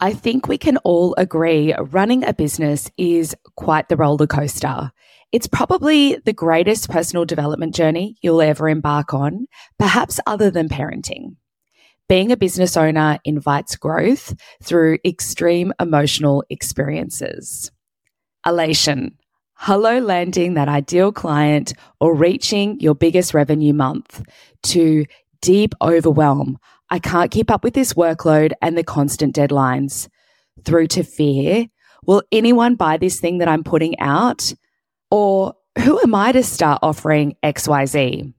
I think we can all agree running a business is quite the roller coaster. It's probably the greatest personal development journey you'll ever embark on, perhaps other than parenting. Being a business owner invites growth through extreme emotional experiences. Elation. Hello, landing that ideal client or reaching your biggest revenue month to deep overwhelm. I can't keep up with this workload and the constant deadlines through to fear. Will anyone buy this thing that I'm putting out? Or who am I to start offering XYZ?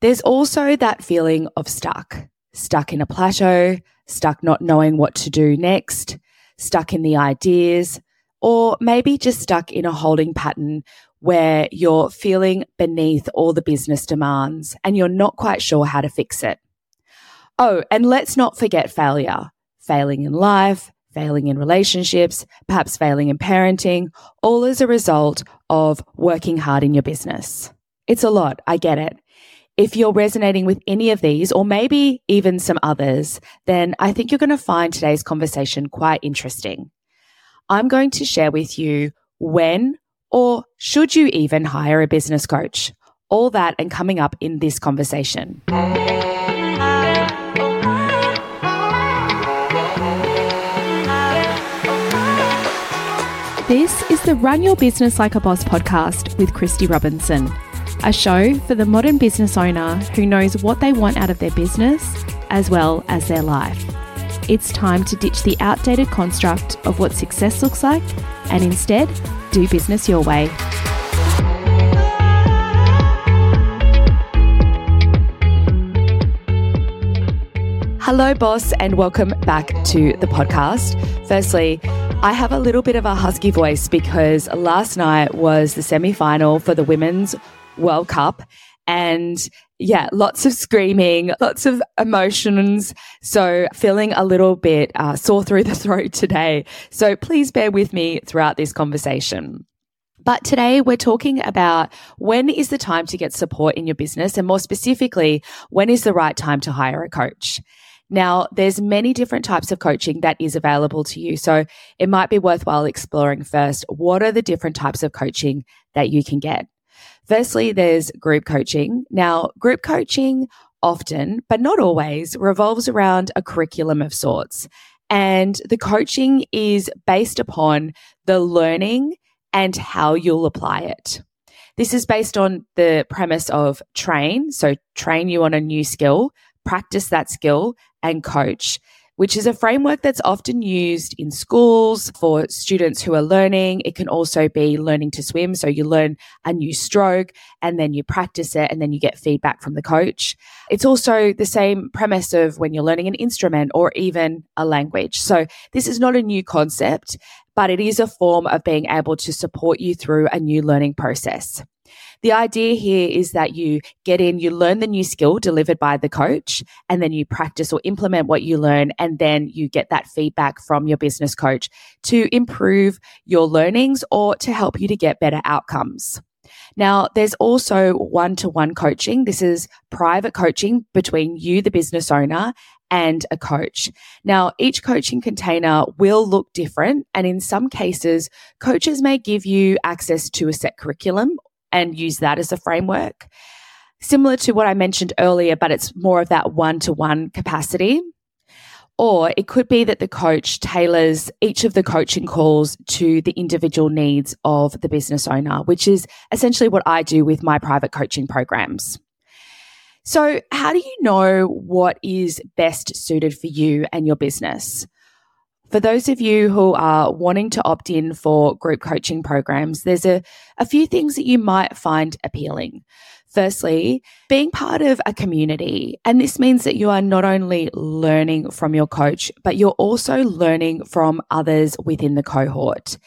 There's also that feeling of stuck, stuck in a plateau, stuck not knowing what to do next, stuck in the ideas, or maybe just stuck in a holding pattern where you're feeling beneath all the business demands and you're not quite sure how to fix it. Oh, and let's not forget failure. Failing in life, failing in relationships, perhaps failing in parenting, all as a result of working hard in your business. It's a lot. I get it. If you're resonating with any of these, or maybe even some others, then I think you're going to find today's conversation quite interesting. I'm going to share with you when or should you even hire a business coach? All that and coming up in this conversation. This is the Run Your Business Like a Boss podcast with Christy Robinson, a show for the modern business owner who knows what they want out of their business as well as their life. It's time to ditch the outdated construct of what success looks like and instead do business your way. Hello, boss, and welcome back to the podcast. Firstly, I have a little bit of a husky voice because last night was the semi final for the Women's World Cup. And yeah, lots of screaming, lots of emotions. So feeling a little bit uh, sore through the throat today. So please bear with me throughout this conversation. But today we're talking about when is the time to get support in your business and more specifically, when is the right time to hire a coach? Now, there's many different types of coaching that is available to you. So it might be worthwhile exploring first what are the different types of coaching that you can get. Firstly, there's group coaching. Now, group coaching often, but not always, revolves around a curriculum of sorts. And the coaching is based upon the learning and how you'll apply it. This is based on the premise of train. So train you on a new skill, practice that skill and coach, which is a framework that's often used in schools for students who are learning. It can also be learning to swim. So you learn a new stroke and then you practice it and then you get feedback from the coach. It's also the same premise of when you're learning an instrument or even a language. So this is not a new concept, but it is a form of being able to support you through a new learning process. The idea here is that you get in, you learn the new skill delivered by the coach, and then you practice or implement what you learn, and then you get that feedback from your business coach to improve your learnings or to help you to get better outcomes. Now, there's also one to one coaching. This is private coaching between you, the business owner, and a coach. Now, each coaching container will look different. And in some cases, coaches may give you access to a set curriculum and use that as a framework. Similar to what I mentioned earlier, but it's more of that one to one capacity. Or it could be that the coach tailors each of the coaching calls to the individual needs of the business owner, which is essentially what I do with my private coaching programs. So, how do you know what is best suited for you and your business? For those of you who are wanting to opt in for group coaching programs, there's a, a few things that you might find appealing. Firstly, being part of a community. And this means that you are not only learning from your coach, but you're also learning from others within the cohort.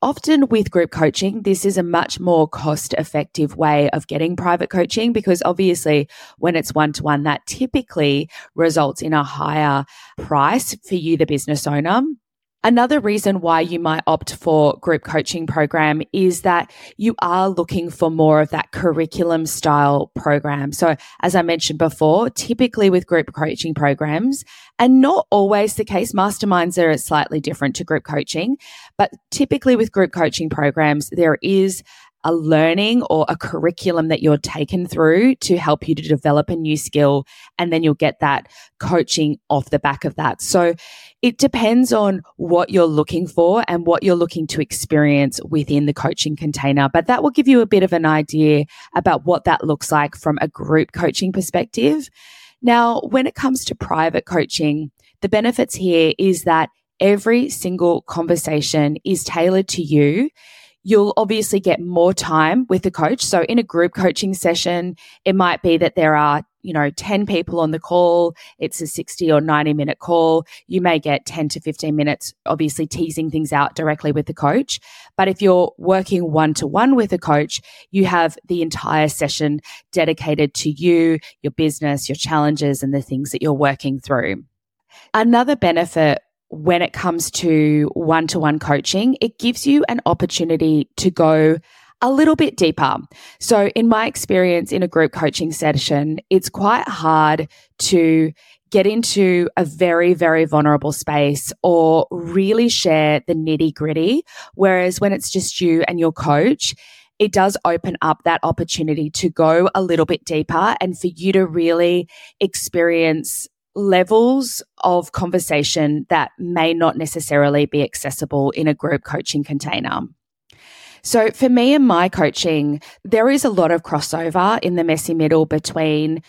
Often with group coaching, this is a much more cost effective way of getting private coaching because obviously when it's one to one, that typically results in a higher price for you, the business owner. Another reason why you might opt for group coaching program is that you are looking for more of that curriculum style program. So as I mentioned before, typically with group coaching programs and not always the case, masterminds are slightly different to group coaching, but typically with group coaching programs, there is a learning or a curriculum that you're taken through to help you to develop a new skill. And then you'll get that coaching off the back of that. So it depends on what you're looking for and what you're looking to experience within the coaching container. But that will give you a bit of an idea about what that looks like from a group coaching perspective. Now, when it comes to private coaching, the benefits here is that every single conversation is tailored to you you'll obviously get more time with the coach. So in a group coaching session, it might be that there are, you know, 10 people on the call. It's a 60 or 90 minute call. You may get 10 to 15 minutes, obviously teasing things out directly with the coach. But if you're working one to one with a coach, you have the entire session dedicated to you, your business, your challenges, and the things that you're working through. Another benefit when it comes to one to one coaching, it gives you an opportunity to go a little bit deeper. So, in my experience in a group coaching session, it's quite hard to get into a very, very vulnerable space or really share the nitty gritty. Whereas when it's just you and your coach, it does open up that opportunity to go a little bit deeper and for you to really experience levels of conversation that may not necessarily be accessible in a group coaching container. So for me and my coaching, there is a lot of crossover in the messy middle between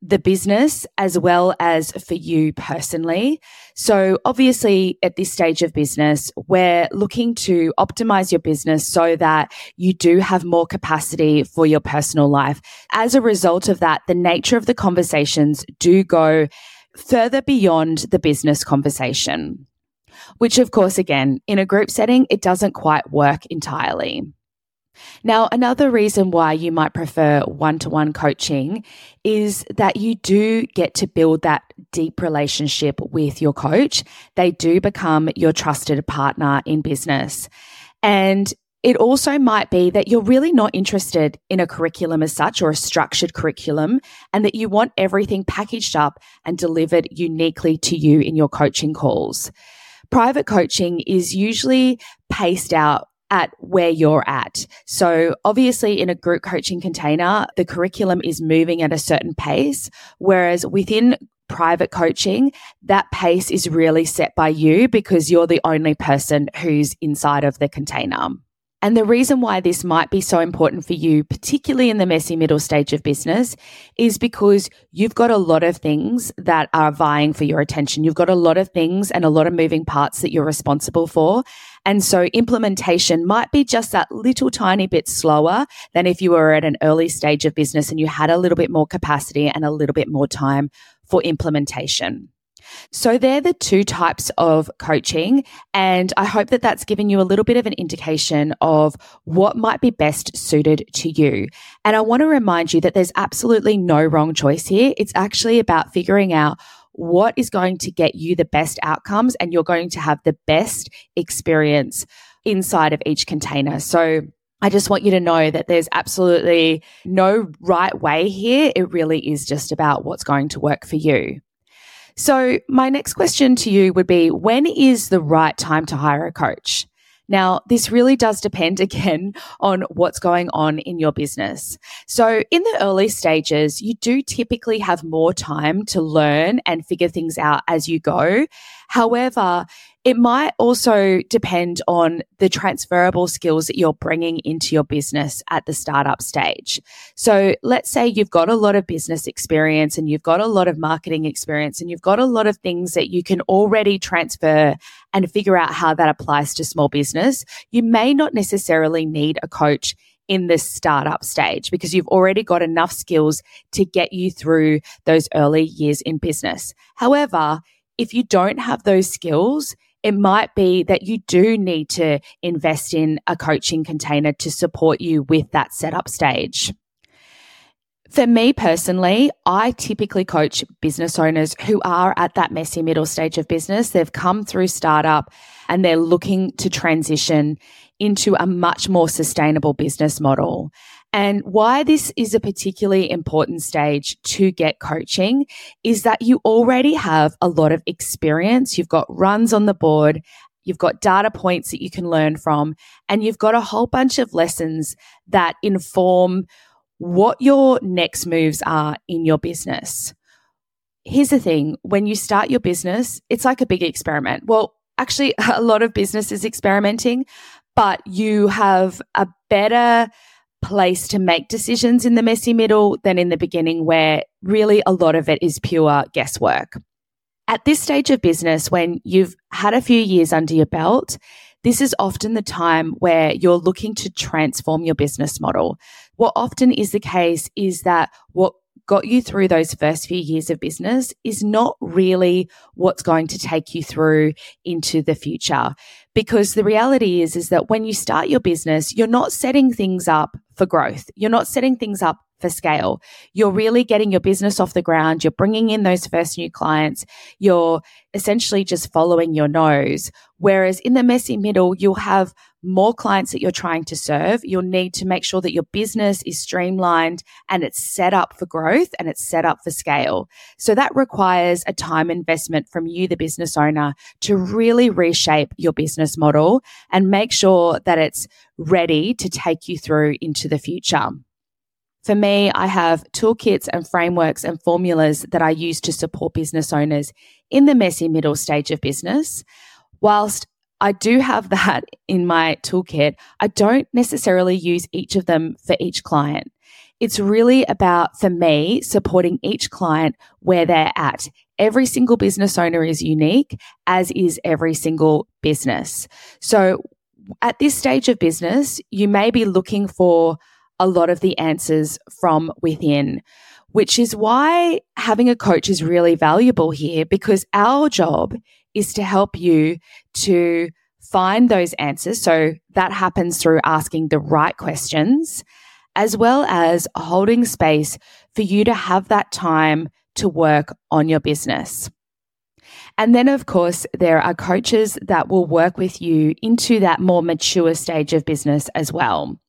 the business as well as for you personally. So obviously at this stage of business, we're looking to optimize your business so that you do have more capacity for your personal life. As a result of that, the nature of the conversations do go further beyond the business conversation, which, of course, again, in a group setting, it doesn't quite work entirely. Now, another reason why you might prefer one to one coaching is that you do get to build that deep relationship with your coach. They do become your trusted partner in business. And it also might be that you're really not interested in a curriculum as such or a structured curriculum and that you want everything packaged up and delivered uniquely to you in your coaching calls. Private coaching is usually paced out at where you're at. So obviously in a group coaching container, the curriculum is moving at a certain pace, whereas within private coaching, that pace is really set by you because you're the only person who's inside of the container. And the reason why this might be so important for you, particularly in the messy middle stage of business, is because you've got a lot of things that are vying for your attention. You've got a lot of things and a lot of moving parts that you're responsible for. And so implementation might be just that little tiny bit slower than if you were at an early stage of business and you had a little bit more capacity and a little bit more time for implementation. So they're the two types of coaching. And I hope that that's given you a little bit of an indication of what might be best suited to you. And I want to remind you that there's absolutely no wrong choice here. It's actually about figuring out what is going to get you the best outcomes and you're going to have the best experience inside of each container. So I just want you to know that there's absolutely no right way here. It really is just about what's going to work for you. So, my next question to you would be when is the right time to hire a coach? Now, this really does depend again on what's going on in your business. So, in the early stages, you do typically have more time to learn and figure things out as you go. However, it might also depend on the transferable skills that you're bringing into your business at the startup stage. So let's say you've got a lot of business experience and you've got a lot of marketing experience and you've got a lot of things that you can already transfer and figure out how that applies to small business. You may not necessarily need a coach in this startup stage because you've already got enough skills to get you through those early years in business. However, if you don't have those skills, it might be that you do need to invest in a coaching container to support you with that setup stage. For me personally, I typically coach business owners who are at that messy middle stage of business. They've come through startup and they're looking to transition into a much more sustainable business model. And why this is a particularly important stage to get coaching is that you already have a lot of experience. You've got runs on the board. You've got data points that you can learn from, and you've got a whole bunch of lessons that inform what your next moves are in your business. Here's the thing when you start your business, it's like a big experiment. Well, actually, a lot of business is experimenting, but you have a better place to make decisions in the messy middle than in the beginning, where really a lot of it is pure guesswork. At this stage of business, when you've had a few years under your belt, this is often the time where you're looking to transform your business model. What often is the case is that what got you through those first few years of business is not really what's going to take you through into the future. Because the reality is, is that when you start your business, you're not setting things up for growth. You're not setting things up for scale. You're really getting your business off the ground. You're bringing in those first new clients. You're essentially just following your nose. Whereas in the messy middle, you'll have more clients that you're trying to serve. You'll need to make sure that your business is streamlined and it's set up for growth and it's set up for scale. So that requires a time investment from you, the business owner, to really reshape your business model and make sure that it's ready to take you through into the future. For me, I have toolkits and frameworks and formulas that I use to support business owners in the messy middle stage of business. Whilst I do have that in my toolkit, I don't necessarily use each of them for each client. It's really about, for me, supporting each client where they're at. Every single business owner is unique, as is every single business. So at this stage of business, you may be looking for a lot of the answers from within, which is why having a coach is really valuable here because our job is to help you to find those answers. So that happens through asking the right questions, as well as holding space for you to have that time to work on your business. And then, of course, there are coaches that will work with you into that more mature stage of business as well.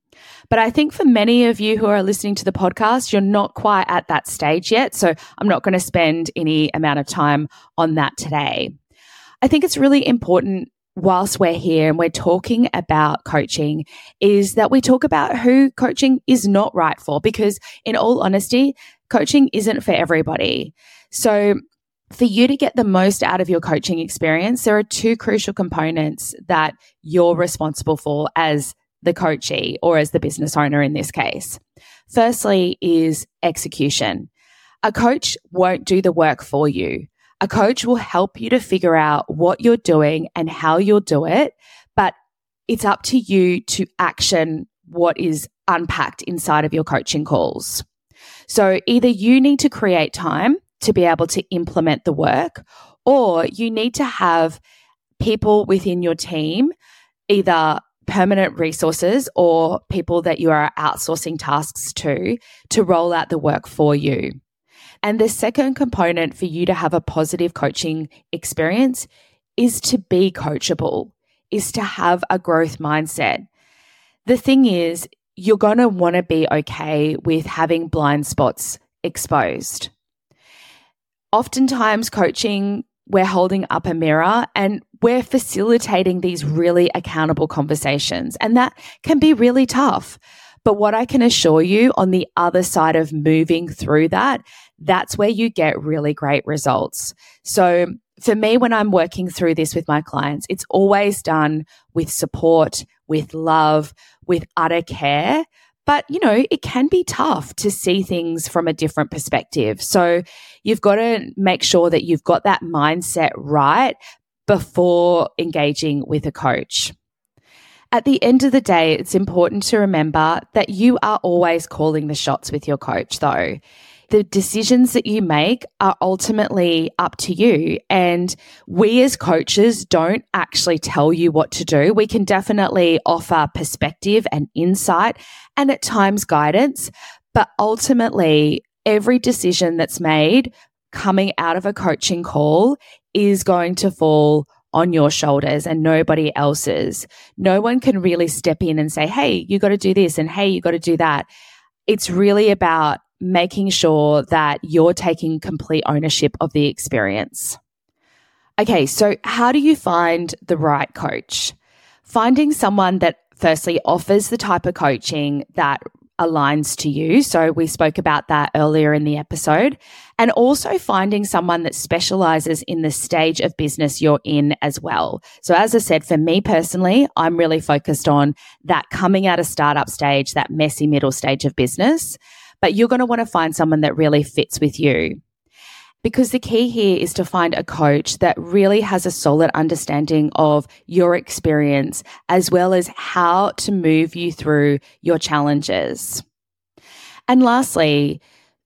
But I think for many of you who are listening to the podcast, you're not quite at that stage yet. So I'm not going to spend any amount of time on that today. I think it's really important whilst we're here and we're talking about coaching is that we talk about who coaching is not right for because in all honesty, coaching isn't for everybody. So for you to get the most out of your coaching experience, there are two crucial components that you're responsible for as the coachee or as the business owner in this case. Firstly is execution. A coach won't do the work for you. A coach will help you to figure out what you're doing and how you'll do it, but it's up to you to action what is unpacked inside of your coaching calls. So either you need to create time to be able to implement the work, or you need to have people within your team, either permanent resources or people that you are outsourcing tasks to, to roll out the work for you. And the second component for you to have a positive coaching experience is to be coachable, is to have a growth mindset. The thing is, you're going to want to be okay with having blind spots exposed. Oftentimes, coaching, we're holding up a mirror and we're facilitating these really accountable conversations. And that can be really tough. But what I can assure you on the other side of moving through that, that's where you get really great results. So for me, when I'm working through this with my clients, it's always done with support, with love, with utter care. But, you know, it can be tough to see things from a different perspective. So you've got to make sure that you've got that mindset right before engaging with a coach. At the end of the day, it's important to remember that you are always calling the shots with your coach, though. The decisions that you make are ultimately up to you. And we as coaches don't actually tell you what to do. We can definitely offer perspective and insight and at times guidance, But ultimately, every decision that's made coming out of a coaching call is going to fall on your shoulders and nobody else's. No one can really step in and say, Hey, you got to do this and Hey, you got to do that. It's really about making sure that you're taking complete ownership of the experience. Okay, so how do you find the right coach? Finding someone that firstly offers the type of coaching that aligns to you. So we spoke about that earlier in the episode. And also finding someone that specializes in the stage of business you're in as well. So as I said, for me personally, I'm really focused on that coming out of startup stage, that messy middle stage of business. But you're going to want to find someone that really fits with you. Because the key here is to find a coach that really has a solid understanding of your experience as well as how to move you through your challenges. And lastly,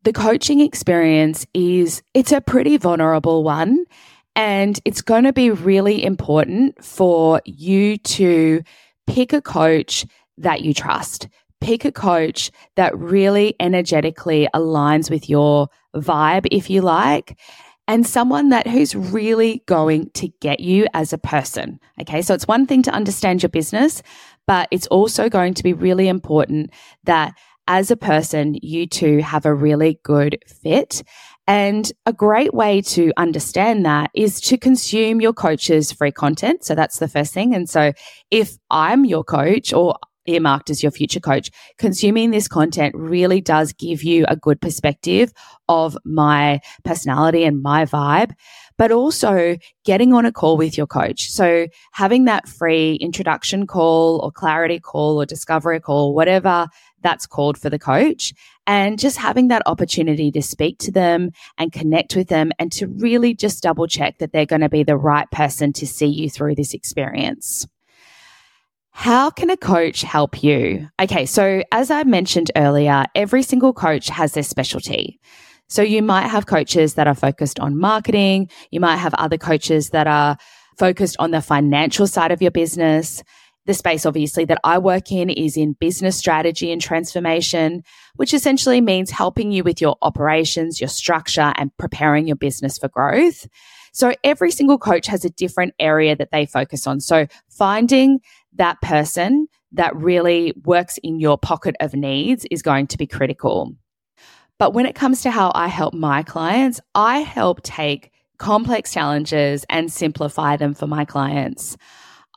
the coaching experience is it's a pretty vulnerable one and it's going to be really important for you to pick a coach that you trust. Pick a coach that really energetically aligns with your vibe, if you like, and someone that who's really going to get you as a person. Okay. So it's one thing to understand your business, but it's also going to be really important that as a person, you two have a really good fit. And a great way to understand that is to consume your coach's free content. So that's the first thing. And so if I'm your coach or earmarked as your future coach, consuming this content really does give you a good perspective of my personality and my vibe, but also getting on a call with your coach. So having that free introduction call or clarity call or discovery call, whatever that's called for the coach and just having that opportunity to speak to them and connect with them and to really just double check that they're going to be the right person to see you through this experience. How can a coach help you? Okay, so as I mentioned earlier, every single coach has their specialty. So you might have coaches that are focused on marketing. You might have other coaches that are focused on the financial side of your business. The space, obviously, that I work in is in business strategy and transformation, which essentially means helping you with your operations, your structure, and preparing your business for growth. So every single coach has a different area that they focus on. So finding that person that really works in your pocket of needs is going to be critical. But when it comes to how I help my clients, I help take complex challenges and simplify them for my clients.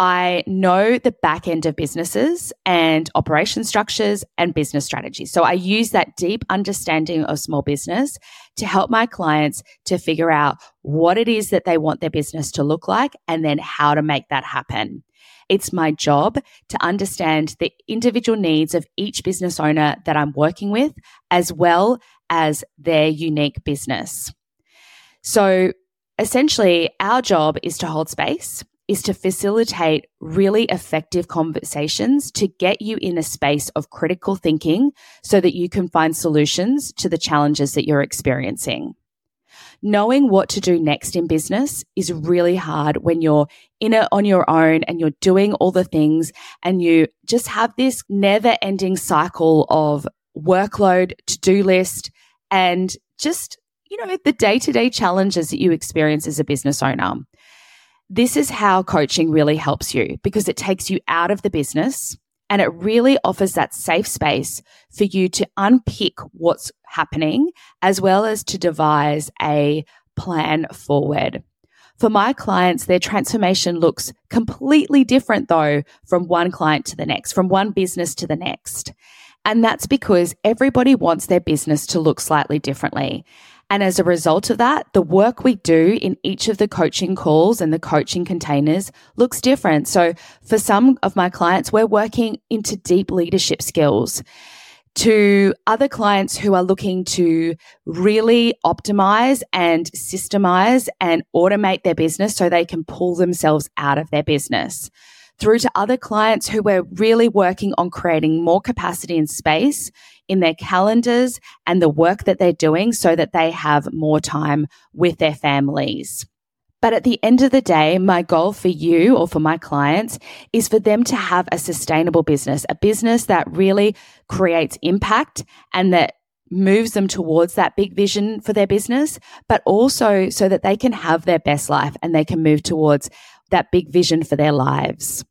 I know the back end of businesses and operation structures and business strategies. So I use that deep understanding of small business to help my clients to figure out what it is that they want their business to look like and then how to make that happen. It's my job to understand the individual needs of each business owner that I'm working with, as well as their unique business. So essentially, our job is to hold space, is to facilitate really effective conversations to get you in a space of critical thinking so that you can find solutions to the challenges that you're experiencing knowing what to do next in business is really hard when you're in it on your own and you're doing all the things and you just have this never ending cycle of workload, to do list, and just, you know, the day to day challenges that you experience as a business owner. This is how coaching really helps you because it takes you out of the business and it really offers that safe space for you to unpick what's happening as well as to devise a plan forward. For my clients, their transformation looks completely different though from one client to the next, from one business to the next. And that's because everybody wants their business to look slightly differently. And as a result of that, the work we do in each of the coaching calls and the coaching containers looks different. So for some of my clients, we're working into deep leadership skills. To other clients who are looking to really optimize and systemize and automate their business so they can pull themselves out of their business through to other clients who we're really working on creating more capacity and space in their calendars and the work that they're doing so that they have more time with their families. But at the end of the day, my goal for you or for my clients is for them to have a sustainable business, a business that really creates impact and that moves them towards that big vision for their business, but also so that they can have their best life and they can move towards that big vision for their lives.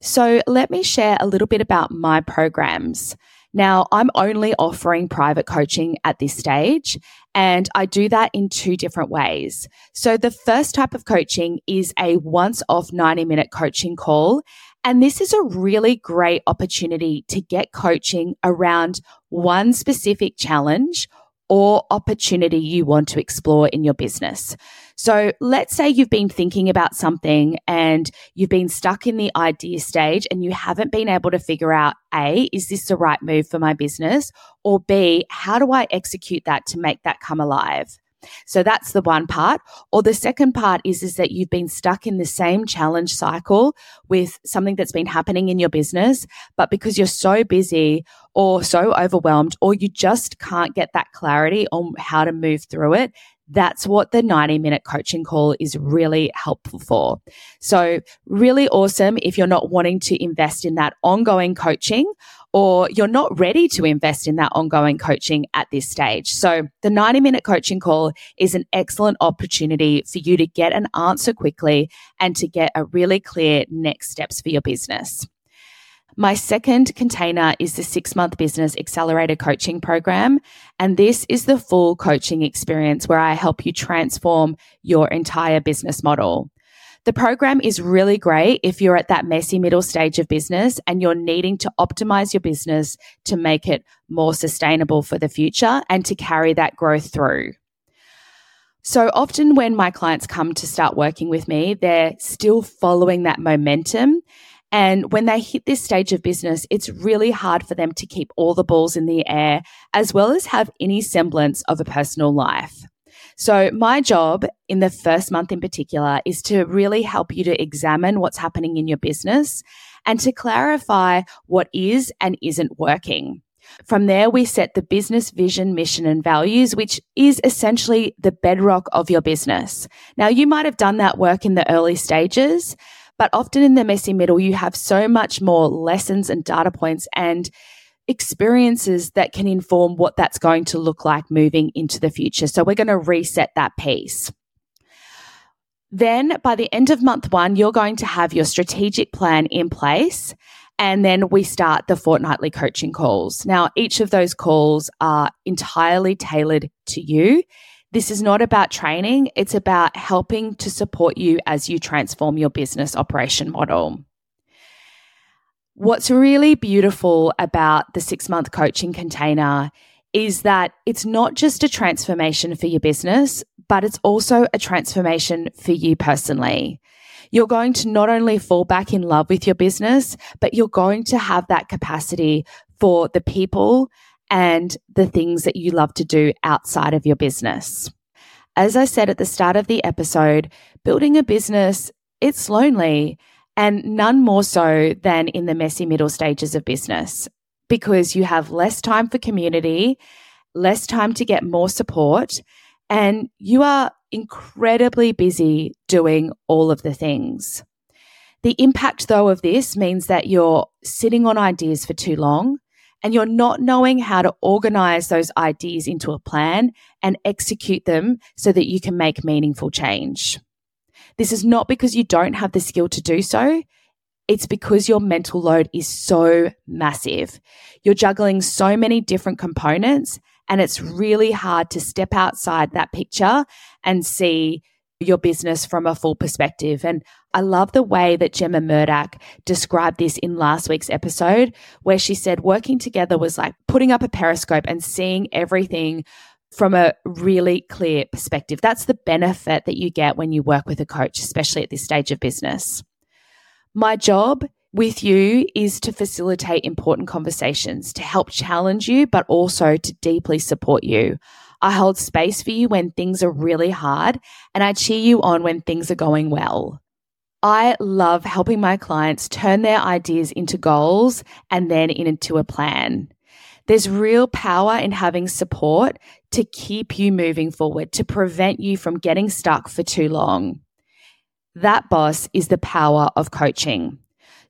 So let me share a little bit about my programs. Now, I'm only offering private coaching at this stage, and I do that in two different ways. So the first type of coaching is a once off 90 minute coaching call. And this is a really great opportunity to get coaching around one specific challenge or opportunity you want to explore in your business. So let's say you've been thinking about something and you've been stuck in the idea stage and you haven't been able to figure out A, is this the right move for my business? Or B, how do I execute that to make that come alive? So that's the one part. Or the second part is, is that you've been stuck in the same challenge cycle with something that's been happening in your business, but because you're so busy or so overwhelmed, or you just can't get that clarity on how to move through it, that's what the 90 minute coaching call is really helpful for. So really awesome if you're not wanting to invest in that ongoing coaching or you're not ready to invest in that ongoing coaching at this stage. So the 90 minute coaching call is an excellent opportunity for you to get an answer quickly and to get a really clear next steps for your business. My second container is the six month business accelerator coaching program. And this is the full coaching experience where I help you transform your entire business model. The program is really great if you're at that messy middle stage of business and you're needing to optimize your business to make it more sustainable for the future and to carry that growth through. So often when my clients come to start working with me, they're still following that momentum. And when they hit this stage of business, it's really hard for them to keep all the balls in the air as well as have any semblance of a personal life. So, my job in the first month in particular is to really help you to examine what's happening in your business and to clarify what is and isn't working. From there, we set the business vision, mission, and values, which is essentially the bedrock of your business. Now, you might have done that work in the early stages, but often in the messy middle, you have so much more lessons and data points and experiences that can inform what that's going to look like moving into the future. So we're going to reset that piece. Then by the end of month one, you're going to have your strategic plan in place. And then we start the fortnightly coaching calls. Now, each of those calls are entirely tailored to you. This is not about training. It's about helping to support you as you transform your business operation model. What's really beautiful about the six month coaching container is that it's not just a transformation for your business, but it's also a transformation for you personally. You're going to not only fall back in love with your business, but you're going to have that capacity for the people and the things that you love to do outside of your business. As I said at the start of the episode, building a business, it's lonely and none more so than in the messy middle stages of business because you have less time for community, less time to get more support, and you are incredibly busy doing all of the things. The impact, though, of this means that you're sitting on ideas for too long and you're not knowing how to organize those ideas into a plan and execute them so that you can make meaningful change. This is not because you don't have the skill to do so. It's because your mental load is so massive. You're juggling so many different components, and it's really hard to step outside that picture and see your business from a full perspective. And I love the way that Gemma Murdoch described this in last week's episode, where she said working together was like putting up a periscope and seeing everything from a really clear perspective. That's the benefit that you get when you work with a coach, especially at this stage of business. My job with you is to facilitate important conversations, to help challenge you, but also to deeply support you. I hold space for you when things are really hard, and I cheer you on when things are going well. I love helping my clients turn their ideas into goals and then into a plan. There's real power in having support to keep you moving forward, to prevent you from getting stuck for too long. That, boss, is the power of coaching.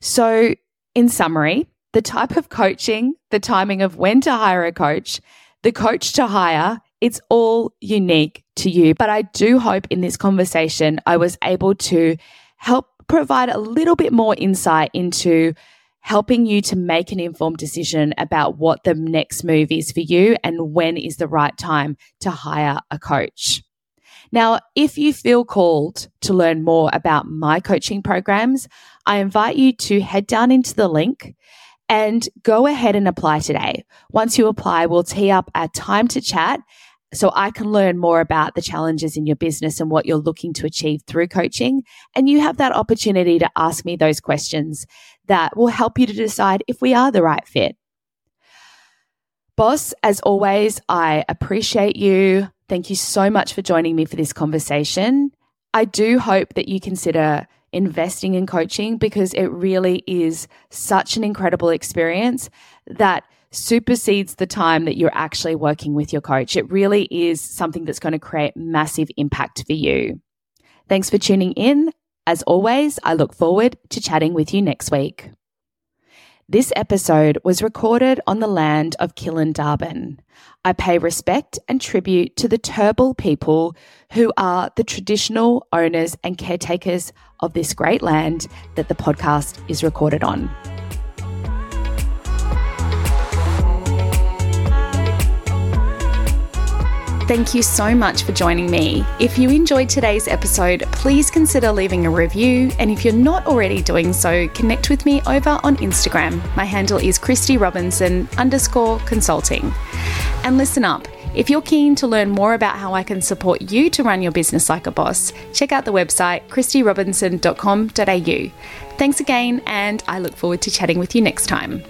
So, in summary, the type of coaching, the timing of when to hire a coach, the coach to hire, it's all unique to you. But I do hope in this conversation, I was able to help provide a little bit more insight into helping you to make an informed decision about what the next move is for you and when is the right time to hire a coach. Now, if you feel called to learn more about my coaching programs, I invite you to head down into the link and go ahead and apply today. Once you apply, we'll tee up a time to chat so I can learn more about the challenges in your business and what you're looking to achieve through coaching. And you have that opportunity to ask me those questions that will help you to decide if we are the right fit. Boss, as always, I appreciate you. Thank you so much for joining me for this conversation. I do hope that you consider investing in coaching because it really is such an incredible experience that supersedes the time that you're actually working with your coach. It really is something that's going to create massive impact for you. Thanks for tuning in. As always, I look forward to chatting with you next week. This episode was recorded on the land of Kilindarbin. I pay respect and tribute to the Turrbal people who are the traditional owners and caretakers of this great land that the podcast is recorded on. Thank you so much for joining me. If you enjoyed today's episode, please consider leaving a review. And if you're not already doing so, connect with me over on Instagram. My handle is Christy Robinson underscore consulting. And listen up. If you're keen to learn more about how I can support you to run your business like a boss, check out the website christyrobinson.com.au. Thanks again, and I look forward to chatting with you next time.